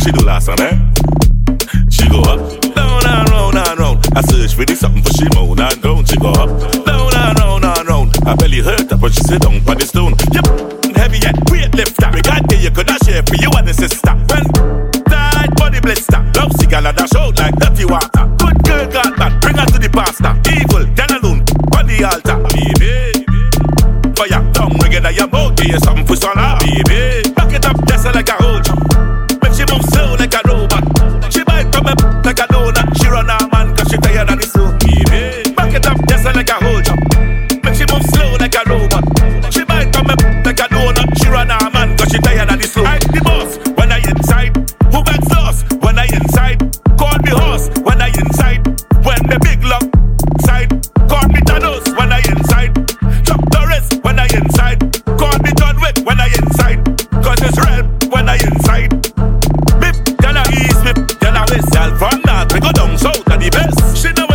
she do last night? Eh? She go up, down and round and round. I search for this something for she moan and groan. She go up, down and round and round. I belly hurt her, but she sit down on the stone. Yep, heavy yet weight lift We got day you could not share for you and the sister. When tight body blister, love she gala dash out like dirty water. Good girl, God man, bring her to the pastor. Evil then alone on the altar, baby. For your tongue, regular your mouth, give you something for solar, baby. Back it up, desolate. the best. She never